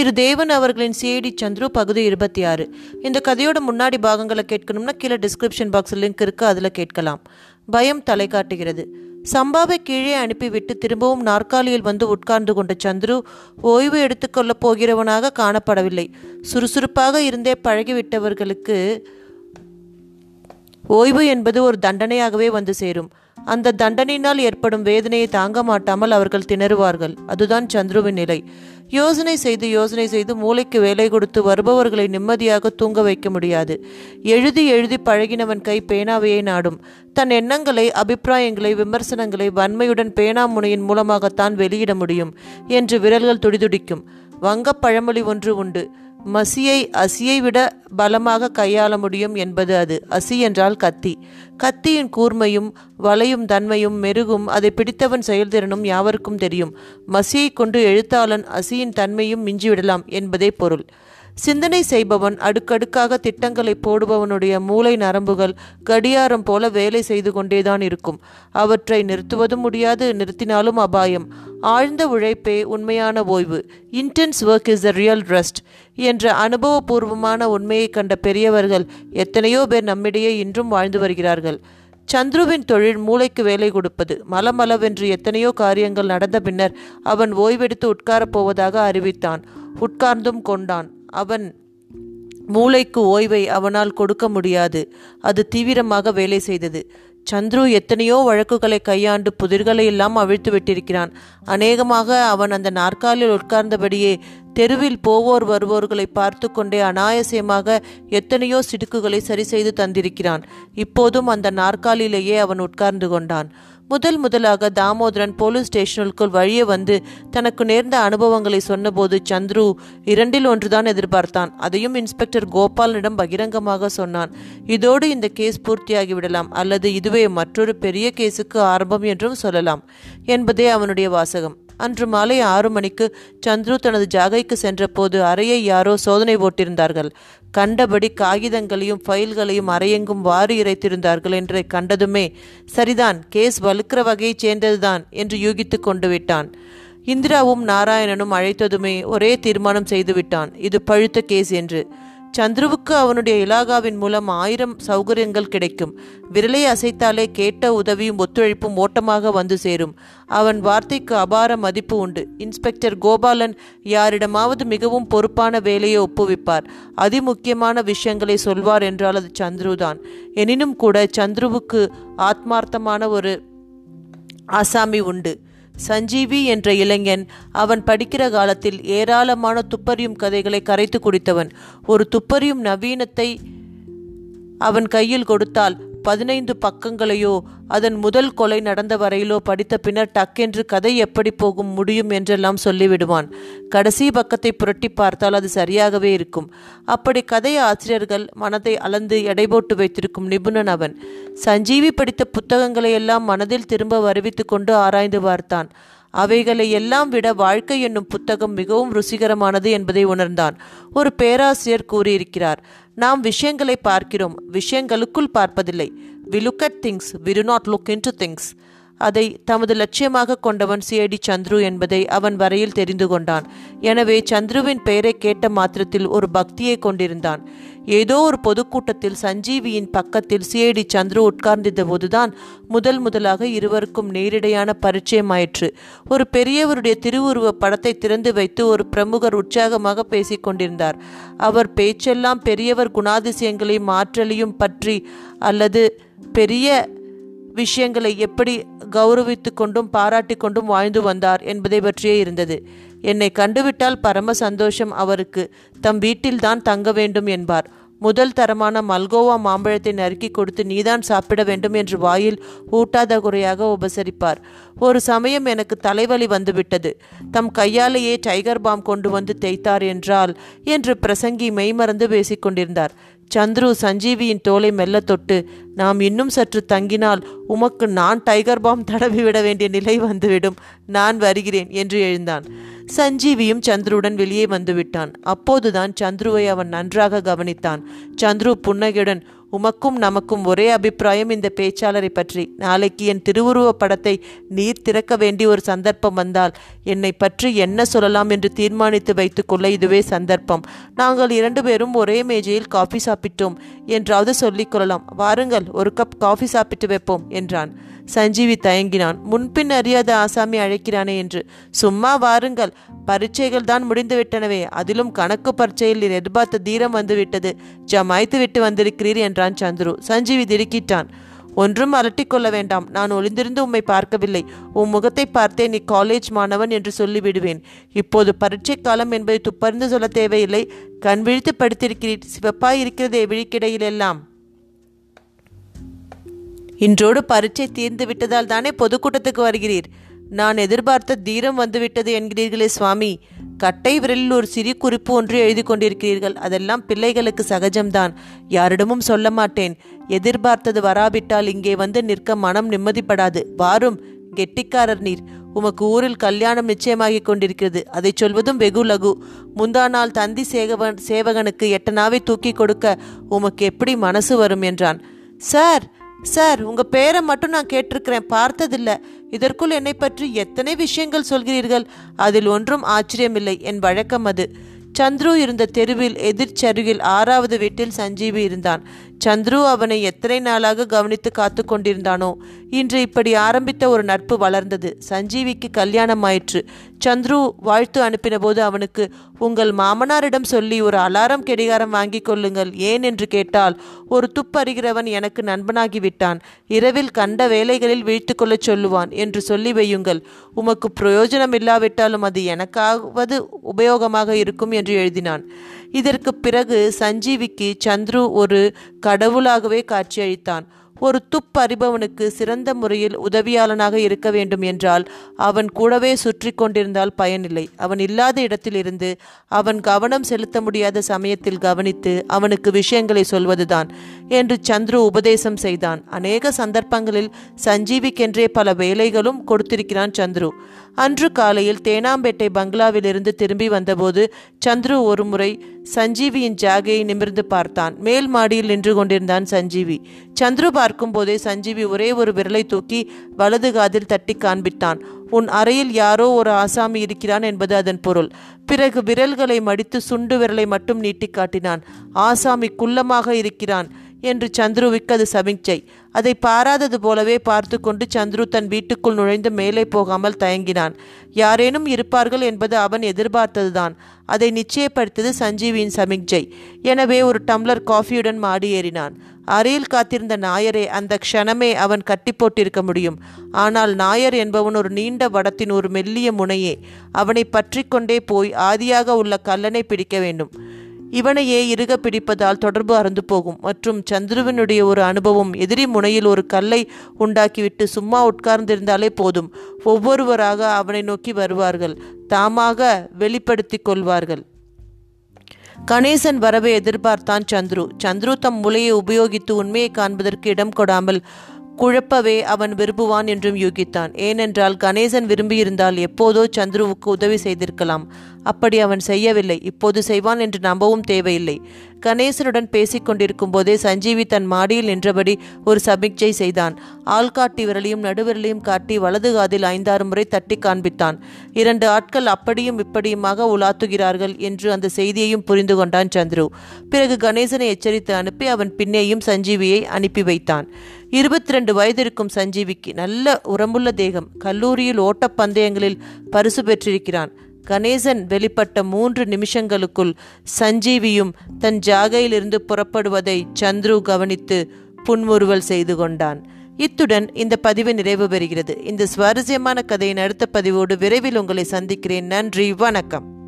திரு தேவன் அவர்களின் சிஐடி சந்துரு பகுதி இருபத்தி ஆறு. இந்த கதையோட முன்னாடி பாகங்களை கேட்கணும்னா கீழே டிஸ்கிரிப்ஷன் பாக்ஸில் லிங்க் இருக்கு அதில் கேட்கலாம். பயம் தலை காட்டுகிறது. சம்பாவை கீழே அனுப்பிவிட்டு திரும்பவும் நாற்காலியில் வந்து உட்கார்ந்து கொண்ட சந்துரு ஓய்வு எடுத்துக்கொள்ளப் போகிறவனாக காணப்படவில்லை. சுறுசுறுப்பாக இருந்தே பழகிவிட்டவர்களுக்கு ஓய்வு என்பது ஒரு தண்டனையாகவே வந்து சேரும். அந்த தண்டனையினால் ஏற்படும் வேதனையை தாங்க மாட்டாமல் அவர்கள் திணறுவார்கள். அதுதான் சந்துருவின் நிலை. யோசனை செய்து யோசனை செய்து மூளைக்கு வேலை கொடுத்து வருபவர்களை நிம்மதியாக தூங்க வைக்க முடியாது. எழுதி எழுதி பழகினவன் கை பேனாவையே நாடும். தன் எண்ணங்களை அபிப்பிராயங்களை விமர்சனங்களை வன்மையுடன் பேனா முனையின் மூலமாகத்தான் வெளியிட முடியும் என்று விரல்கள் துடிதுடிக்கும். வங்க பழமொழி ஒன்று உண்டு. மசியை அசியை விட பலமாக கையாள முடியும் என்பது அது. அசி என்றால் கத்தி. கத்தியின் கூர்மையும் வளையும் தன்மையும் மெருகும் அதை பிடித்தவன் செயல்திறனும் யாவருக்கும் தெரியும். மசியை கொண்டு எழுத்தாளன் அசியின் தன்மையும் மிஞ்சிவிடலாம் என்பதே பொருள். சிந்தனை செய்பவன் அடுக்கடுக்காக திட்டங்களை போடுபவனுடைய மூளை நரம்புகள் கடியாரம் போல வேலை செய்து கொண்டேதான் இருக்கும். அவற்றை நிறுத்துவதும் முடியாது நிறுத்தினாலும் அபாயம். ஆழ்ந்த உழைப்பே உண்மையான ஓய்வு. Intense work is the real rest என்ற அனுபவபூர்வமான உண்மையை கண்ட பெரியவர்கள் எத்தனையோ பேர் நம்மிடையே இன்றும் வாழ்ந்து வருகிறார்கள். சந்துருவின் தொழில் மூளைக்கு வேலை கொடுப்பது. மலமளவென்று எத்தனையோ காரியங்கள் நடந்த பின்னர் அவன் ஓய்வெடுத்து உட்காரப் போவதாக அறிவித்தான். உட்கார்ந்தும் கொண்டான். அவன் மூளைக்கு ஓய்வை அவனால் கொடுக்க முடியாது. அது தீவிரமாக வேலை செய்தது. சந்துரு எத்தனையோ வழக்குகளை கையாண்டு புதிர்களை எல்லாம் அவிழ்த்து விட்டிருக்கிறான். அநேகமாக அவன் அந்த நாற்காலில் உட்கார்ந்தபடியே தெருவில் போவோர் வருவோர்களை பார்த்து கொண்டே அனாயசியமாக எத்தனையோ சிடுக்குகளை சரி செய்து தந்திருக்கிறான். இப்போதும் அந்த நாற்காலிலேயே அவன் உட்கார்ந்து கொண்டான். முதல் முதலாக தாமோதரன் போலீஸ் ஸ்டேஷனுக்குள் வழியே வந்து தனக்கு நேர்ந்த அனுபவங்களை சொன்னபோது சந்துரு இரண்டில் ஒன்றுதான் எதிர்பார்த்தான். அதையும் இன்ஸ்பெக்டர் கோபாலனிடம் பகிரங்கமாக சொன்னான். இதோடு இந்த கேஸ் பூர்த்தியாகி விடலாம் அல்லது இதுவே மற்றொரு பெரிய கேஸுக்கு ஆரம்பம் என்றும் சொல்லலாம் என்பதே அவனுடைய வாசகம். அன்று மாலை ஆறு மணிக்கு சந்துரு தனது ஜாகைக்கு சென்றபோது அறையை யாரோ சோதனை போட்டிருந்தார்கள். கண்டபடி காகிதங்களையும் ஃபைல்களையும் அறையெங்கும் வாரி இறைத்திருந்தார்கள் என்று கண்டதுமே சரிதான் கேஸ் வலுக்கிற வகையைச் சேர்ந்ததுதான் என்று யூகித்து கொண்டு விட்டான். இந்திராவும் நாராயணனும் அழைத்ததுமே ஒரே தீர்மானம் செய்துவிட்டான். இது பழுத்த கேஸ் என்று. சந்துருவுக்கு அவனுடைய இலாகாவின் மூலம் ஆயிரம் சௌகரியங்கள் கிடைக்கும். விரலை அசைத்தாலே கேட்ட உதவியும் ஒத்துழைப்பும் ஓட்டமாக வந்து சேரும். அவன் வார்த்தைக்கு அபார மதிப்பு உண்டு. இன்ஸ்பெக்டர் கோபாலன் யாரிடமாவது மிகவும் பொறுப்பான வேலையை ஒப்புவிப்பார். அதிமுக்கியமான விஷயங்களை சொல்வார் என்றால் அது சந்துருதான். எனினும் கூட சந்துருவுக்கு ஆத்மார்த்தமான ஒரு ஆசாமி உண்டு. சஞ்சீவி என்ற இளைஞன் அவன் படிக்கிற காலத்தில் ஏராளமான துப்பறியும் கதைகளை கரைத்து குடித்தவன். ஒரு துப்பறியும் நவீனத்தை அவன் கையில் கொடுத்தால் பதினைந்து பக்கங்களையோ அதன் முதல் கொலை நடந்த வரையிலோ படித்த பின்னர் டக்கென்று கதை எப்படி போகும் முடியும் என்றெல்லாம் சொல்லிவிடுவான். கடைசி பக்கத்தை புரட்டி பார்த்தால் அது சரியாகவே இருக்கும். அப்படி கதை ஆசிரியர்கள் மனதை அளந்து எடை போட்டு வைத்திருக்கும் நிபுணன் அவன். சஞ்சீவி படித்த புத்தகங்களை எல்லாம் மனதில் திரும்ப வருவித்து கொண்டு ஆராய்ந்து பார்த்தான். அவைகளை எல்லாம் விட வாழ்க்கை என்னும் புத்தகம் மிகவும் ருசிகரமானது என்பதை உணர்ந்தான். ஒரு பேராசிரியர் கூறியிருக்கிறார் நாம் விஷயங்களை பார்க்கிறோம் விஷயங்களுக்குள் பார்ப்பதில்லை. We look at things we do not look into things அதை தமது லட்சியமாக கொண்டவன் சிஐடி சந்துரு என்பதை அவன் வரையில் தெரிந்து கொண்டான். எனவே சந்துருவின் பெயரை கேட்ட மாத்திரத்தில் ஒரு பக்தியை கொண்டிருந்தான். ஏதோ ஒரு பொதுக்கூட்டத்தில் சஞ்சீவியின் பக்கத்தில் சிஐடி சந்துரு உட்கார்ந்திருந்த போதுதான் முதல் முதலாக இருவருக்கும் நேரிடையான பரிச்சயமாயிற்று. ஒரு பெரியவருடைய திருவுருவ படத்தை திறந்து வைத்து ஒரு பிரமுகர் உற்சாகமாக பேசிக் கொண்டிருந்தார். அவர் பேச்செல்லாம் பெரியவர் குணாதிசயங்களையும் ஆற்றலையும் பற்றி அல்லது பெரிய விஷயங்களை எப்படி கௌரவித்து கொண்டும் பாராட்டி கொண்டும் வாழ்ந்து வந்தார் என்பதை பற்றியே இருந்தது. என்னை கண்டுவிட்டால் பரம சந்தோஷம் அவருக்கு. தம் வீட்டில்தான் தங்க வேண்டும் என்பார். முதல் தரமான மல்கோவா மாம்பழத்தை நறுக்கி கொடுத்து நீதான் சாப்பிட வேண்டும் என்று வாயில் ஊட்டாத குறையாக உபசரிப்பார். ஒரு சமயம் எனக்கு தலைவலி வந்துவிட்டது. தம் கையாலேயே டைகர் பாம் கொண்டு வந்து தேய்த்தார் என்றால் என்று பிரசங்கி மெய்மறந்து பேசிக்கொண்டிருந்தார். சந்துரு சஞ்சீவியின் தோலை மெல்ல தொட்டு நாம் இன்னும் சற்று தங்கினால் உமக்கு நான் டைகர் பாம் தடவி விட வேண்டிய நிலை வந்துவிடும். நான் வருகிறேன் என்று எழுந்தான். சஞ்சீவியும் சந்துருடன் வெளியே வந்துவிட்டான். அப்போதுதான் சந்துருவை அவன் நன்றாக கவனித்தான். சந்துரு புன்னகையுடன் உமக்கும் நமக்கும் ஒரே அபிப்பிராயம் இந்த பேச்சாளரை பற்றி. நாளைக்கு என் திருவுருவப் படத்தை நீர் திறக்க வேண்டிய ஒரு சந்தர்ப்பம் வந்தால் என்னை பற்றி என்ன சொல்லலாம் என்று தீர்மானித்து வைத்துக்கொள்ள இதுவே சந்தர்ப்பம். நாங்கள் இரண்டு பேரும் ஒரே மேஜையில் காஃபி சாப்பிட்டோம். என்றாவது சொல்லிக் கொள்ளலாம். வாருங்கள் ஒரு கப் காஃபி சாப்பிட்டு வைப்போம் என்றான். சஞ்சீவி தயங்கினான். முன்பின் அறியாத ஆசாமி அழைக்கிறானே என்று. சும்மா வாருங்கள். பரீட்சைகள் தான் முடிந்துவிட்டனவே அதிலும் கணக்கு பரீட்சையில் நீர் எதிர்பார்த்த தீரம் வந்துவிட்டது ஜமாய்த்து விட்டு வந்திருக்கிறீர் என்றான் சந்துரு. சஞ்சீவி திடுக்கிட்டான். ஒன்றும் அலட்டிக்கொள்ள வேண்டாம். நான் ஒளிந்திருந்து உம்மை பார்க்கவில்லை. உன் முகத்தை பார்த்தே நீ காலேஜ் மாணவன் என்று சொல்லிவிடுவேன். இப்போது பரீட்சை காலம் என்பதை துப்பறிந்து சொல்ல தேவையில்லை. கண் விழித்து படித்திருக்கிறீர். சிவப்பாய் இருக்கிறதே விழிக்கிடையிலெல்லாம். இன்றோடு பரீட்சை தீர்ந்து விட்டதால் தானே பொதுக்கூட்டத்துக்கு வருகிறீர். நான் எதிர்பார்த்த தீரம் வந்துவிட்டது என்கிறீர்களே சுவாமி. கட்டை விரலில் ஒரு சிறு குறிப்பு ஒன்று எழுதி கொண்டிருக்கிறீர்கள். அதெல்லாம் பிள்ளைகளுக்கு சகஜம்தான். யாரிடமும் சொல்ல மாட்டேன். எதிர்பார்த்தது வராவிட்டால் இங்கே வந்து நிற்க மனம் நிம்மதிப்படாது. வாரும் கெட்டிக்காரர் நீர். உமக்கு ஊரில் கல்யாணம் நிச்சயமாகிக் கொண்டிருக்கிறது. அதை சொல்வதும் வெகு லகு. முந்தா நாள் தந்தி சேகவன் சேவகனுக்கு எட்டனாவை தூக்கி கொடுக்க உமக்கு எப்படி மனசு வரும் என்றான். சார் சார் உங்க பேரை மட்டும் நான் கேட்டிருக்கிறேன் பார்த்ததில்ல. இதற்குள் என்னை பற்றி எத்தனை விஷயங்கள் சொல்கிறீர்கள்? அதில் ஒன்றும் ஆச்சரியமில்லை என் வழக்கம் அது. சந்துரு இருந்த தெருவில் எதிர்ச்சருகில் ஆறாவது வீட்டில் சஞ்சீவி இருந்தான். சந்துரு அவனை எத்தனை நாளாக கவனித்து காத்து கொண்டிருந்தானோ இன்று இப்படி ஆரம்பித்த ஒரு நட்பு வளர்ந்தது. சஞ்சீவிக்கு கல்யாணம் ஆயிற்று. சந்துரு வாழ்த்து அனுப்பின போது அவனுக்கு உங்கள் மாமனாரிடம் சொல்லி ஒரு அலாரம் கெடிகாரம் வாங்கி கொள்ளுங்கள். ஏன்? என்று கேட்டால் ஒரு துப்பறிகிறவன் எனக்கு நண்பனாகி விட்டான். இரவில் கண்ட வேலைகளில் வீழ்த்து கொள்ளச் சொல்லுவான் என்று சொல்லி வையுங்கள். உமக்கு பிரயோஜனம் இல்லாவிட்டாலும் அது எனக்காவது உபயோகமாக இருக்கும் என்று எழுதினான். இதற்கு பிறகு சஞ்சீவிக்கு சந்துரு ஒரு கடவுளாகவே காட்சியளித்தான். ஒரு துப்பறிபவனுக்கு சிறந்த முறையில் உதவியாளனாக இருக்க வேண்டும் என்றால் அவன் கூடவே சுற்றி கொண்டிருந்தால் பயனில்லை. அவன் இல்லாத இடத்திலிருந்து அவன் கவனம் செலுத்த முடியாத சமயத்தில் கவனித்து அவனுக்கு விஷயங்களை சொல்வதுதான் என்று சந்துரு உபதேசம் செய்தான். அநேக சந்தர்ப்பங்களில் சஞ்சீவிக்கென்றே பல வேலைகளும் கொடுத்திருக்கிறான் சந்துரு. அன்று காலையில் தேனாம்பேட்டை பங்களாவிலிருந்து திரும்பி வந்தபோது சந்துரு ஒரு முறை சஞ்சீவியின் ஜாகையை நிமிர்ந்து பார்த்தான். மேல் மாடியில் நின்று கொண்டிருந்தான் சஞ்சீவி. சந்துரு பார்க்கும்போதே சஞ்சீவி ஒரே ஒரு விரலை தூக்கி வலது காதில் தட்டி காண்பித்தான். உன் அறையில் யாரோ ஒரு ஆசாமி இருக்கிறான் என்பது அதன் பொருள். பிறகு விரல்களை மடித்து சுண்டு விரலை மட்டும் நீட்டி காட்டினான். ஆசாமி குள்ளமாக இருக்கிறான். என்று சந்துருவுக்கு அது சமிக்சை அதை பாராதது போலவே பார்த்து கொண்டு சந்துரு தன் வீட்டுக்குள் நுழைந்து மேலே போகாமல் தயங்கினான். யாரேனும் இருப்பார்கள் என்பது அவன் எதிர்பார்த்ததுதான். அதை நிச்சயப்படுத்தது சஞ்சீவியின் சமிக்ஜை எனவே ஒரு டம்ளர் காஃபியுடன் மாடி ஏறினான் அறையில் காத்திருந்த நாயரை அந்த க்ஷணமே அவன் கட்டி போட்டிருக்க முடியும். ஆனால் நாயர் என்பவன் ஒரு நீண்ட வடத்தின் ஒரு மெல்லிய முனையே. அவனை பற்றி கொண்டே போய் ஆதியாக உள்ள கல்லனை பிடிக்க வேண்டும். இவனையே இறுக பிடிப்பதால் தொடர்பு அறந்து போகும். மற்றும் சந்துருவினுடைய ஒரு அனுபவம் எதிரி முனையில் ஒரு கல்லை உண்டாக்கிவிட்டு சும்மா உட்கார்ந்திருந்தாலே போதும். ஒவ்வொருவராக அவனை நோக்கி வருவார்கள். தாமாக வெளிப்படுத்திக் கொள்வார்கள். கணேசன் வரவை எதிர்பார்த்தான் சந்துரு. சந்துரு தம் முலையை உபயோகித்து உண்மையை காண்பதற்கு இடம் கொடாமல் குழப்பவே அவன் விரும்புவான் என்றும் யூகித்தான். ஏனென்றால் கணேசன் விரும்பியிருந்தால் எப்போதோ சந்துருவுக்கு உதவி செய்திருக்கலாம். அப்படி அவன் செய்யவில்லை. இப்போது செய்வான் என்று நம்பவும் தேவையில்லை. கணேசனுடன் பேசிக்கொண்டிருக்கும் போதே சஞ்சீவி தன் மாடியில் நின்றபடி ஒரு சமிக்ஜை செய்தான். ஆள்காட்டி விரலையும் நடுவிரலையும் காட்டி வலது காதில் ஐந்தாறு முறை தட்டி காண்பித்தான். இரண்டு ஆட்கள் அப்படியும் இப்படியுமாக உலாத்துகிறார்கள் என்று அந்த செய்தியையும் புரிந்து கொண்டான் சந்துரு. பிறகு கணேசனை எச்சரித்து அனுப்பி அவன் பின்னேயும் சஞ்சீவியை அனுப்பி வைத்தான். இருபத்தி ரெண்டு வயது இருக்கும் சஞ்சீவிக்கு நல்ல உரம்புள்ள தேகம். கல்லூரியில் ஓட்டப்பந்தயங்களில் பரிசு பெற்றிருக்கிறான். கணேசன் வெளிப்பட்ட மூன்று நிமிஷங்களுக்குள் சஞ்சீவியும் தன் ஜாகையிலிருந்து புறப்படுவதை சந்துரு கவனித்து புன்முறுவல் செய்து கொண்டான். இத்துடன் இந்த பதிவு நிறைவு பெறுகிறது. இந்த சுவாரஸ்யமான கதையின் அடுத்த பதிவோடு விரைவில் உங்களை சந்திக்கிறேன். நன்றி வணக்கம்.